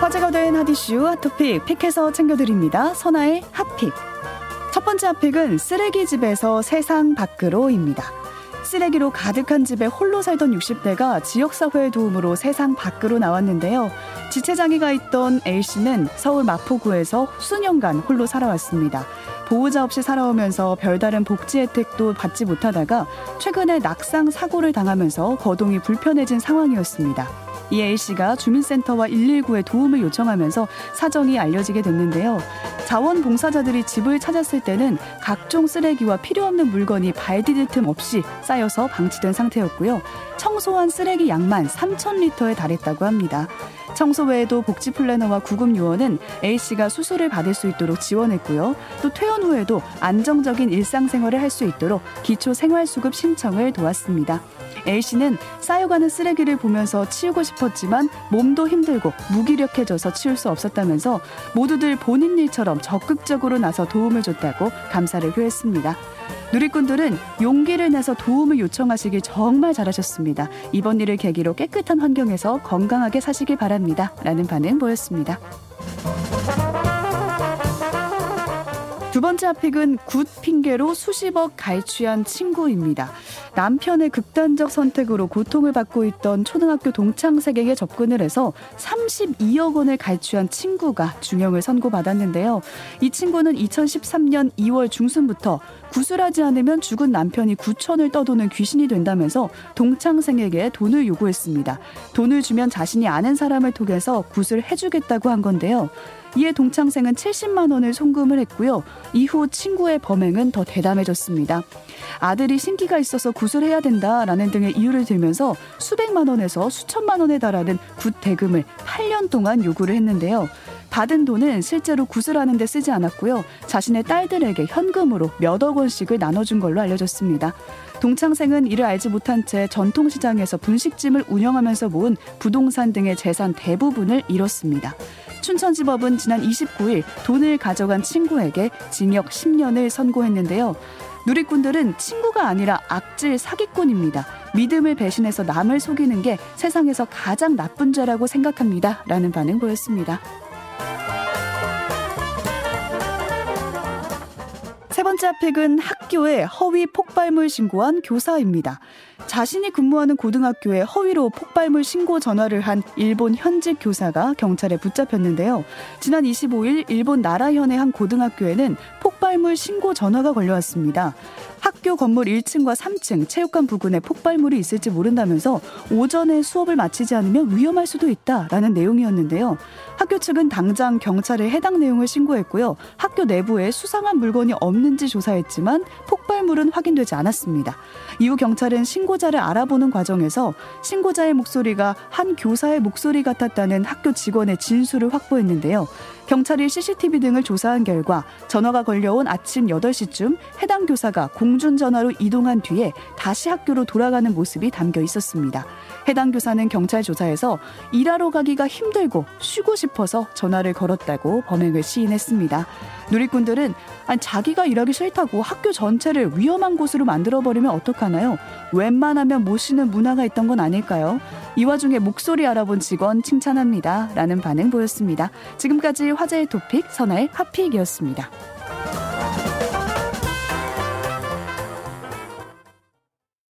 화제가 된 핫이슈 핫토픽 픽해서 챙겨드립니다. 선아의 핫픽. 첫 번째 핫픽은 쓰레기 집에서 세상 밖으로입니다. 쓰레기로 가득한 집에 홀로 살던 60대가 지역사회의 도움으로 세상 밖으로 나왔는데요. 지체장애가 있던 A씨는 서울 마포구에서 수년간 홀로 살아왔습니다. 보호자 없이 살아오면서 별다른 복지 혜택도 받지 못하다가 최근에 낙상 사고를 당하면서 거동이 불편해진 상황이었습니다. 이 A씨가 주민센터와 119에 도움을 요청하면서 사정이 알려지게 됐는데요. 자원봉사자들이 집을 찾았을 때는 각종 쓰레기와 필요 없는 물건이 발 디딜 틈 없이 쌓여서 방치된 상태였고요. 청소한 쓰레기 양만 3,000리터에 달했다고 합니다. 청소 외에도 복지 플래너와 구급 요원은 A씨가 수술을 받을 수 있도록 지원했고요. 또 퇴원 후에도 안정적인 일상생활을 할 수 있도록 기초 생활수급 신청을 도왔습니다. A씨는 쌓여가는 쓰레기를 보면서 치우고 싶었지만 몸도 힘들고 무기력해져서 치울 수 없었다면서 모두들 본인 일처럼 적극적으로 나서 도움을 줬다고 감사를 표했습니다. 누리꾼들은 용기를 내서 도움을 요청하시길 정말 잘하셨습니다. 이번 일을 계기로 깨끗한 환경에서 건강하게 사시길 바랍니다. 라는 반응 보였습니다. 두 번째 hot pick은 굿 핑계로 수십억 갈취한 친구입니다. 남편의 극단적 선택으로 고통을 받고 있던 초등학교 동창생에게 접근을 해서 32억 원을 갈취한 친구가 중형을 선고받았는데요. 이 친구는 2013년 2월 중순부터 구술하지 않으면 죽은 남편이 구천을 떠도는 귀신이 된다면서 동창생에게 돈을 요구했습니다. 돈을 주면 자신이 아는 사람을 통해서 굿을 해주겠다고 한 건데요. 이에 동창생은 70만 원을 송금을 했고요. 이후 친구의 범행은 더 대담해졌습니다. 아들이 신기가 있어서 굿을 해야 된다라는 등의 이유를 들면서 수백만 원에서 수천만 원에 달하는 굿 대금을 8년 동안 요구를 했는데요. 받은 돈은 실제로 굿을 하는 데 쓰지 않았고요. 자신의 딸들에게 현금으로 몇 억 원씩을 나눠준 걸로 알려졌습니다. 동창생은 이를 알지 못한 채 전통시장에서 분식집을 운영하면서 모은 부동산 등의 재산 대부분을 잃었습니다. 춘천지법은 지난 29일 돈을 가져간 친구에게 징역 10년을 선고했는데요. 누리꾼들은 친구가 아니라 악질 사기꾼입니다. 믿음을 배신해서 남을 속이는 게 세상에서 가장 나쁜 죄라고 생각합니다. 라는 반응 보였습니다. 번째 픽은 학교에 허위 폭발물 신고한 교사입니다. 자신이 근무하는 고등학교에 허위로 폭발물 신고 전화를 한 일본 현직 교사가 경찰에 붙잡혔는데요. 지난 25일 일본 나라현의 한 고등학교에는 폭 발물 신고 전화가 걸려왔습니다. 학교 건물 1층과 3층 체육관 부근에 폭발물이 있을지 모른다면서 오전에 수업을 마치지 않으면 위험할 수도 있다라는 내용이었는데요. 학교 측은 당장 경찰에 해당 내용을 신고했고요. 학교 내부에 수상한 물건이 없는지 조사했지만 폭발물은 확인되지 않았습니다. 이후 경찰은 신고자를 알아보는 과정에서 신고자의 목소리가 한 교사의 목소리 같았다는 학교 직원의 진술을 확보했는데요. 경찰이 CCTV 등을 조사한 결과 전화가 걸려온 아침 8시쯤 해당 교사가 공중전화로 이동한 뒤에 다시 학교로 돌아가는 모습이 담겨 있었습니다. 해당 교사는 경찰 조사에서 일하러 가기가 힘들고 쉬고 싶어서 전화를 걸었다고 범행을 시인했습니다. 누리꾼들은 자기가 일하기 싫다고 학교 전체를 위험한 곳으로 만들어버리면 어떡하나요? 웬만하면 모시는 문화가 있던 건 아닐까요? 이 와중에 목소리 알아본 직원 칭찬합니다. 라는 반응 보였습니다. 지금까지 화제의 토픽 선아의 핫픽이었습니다.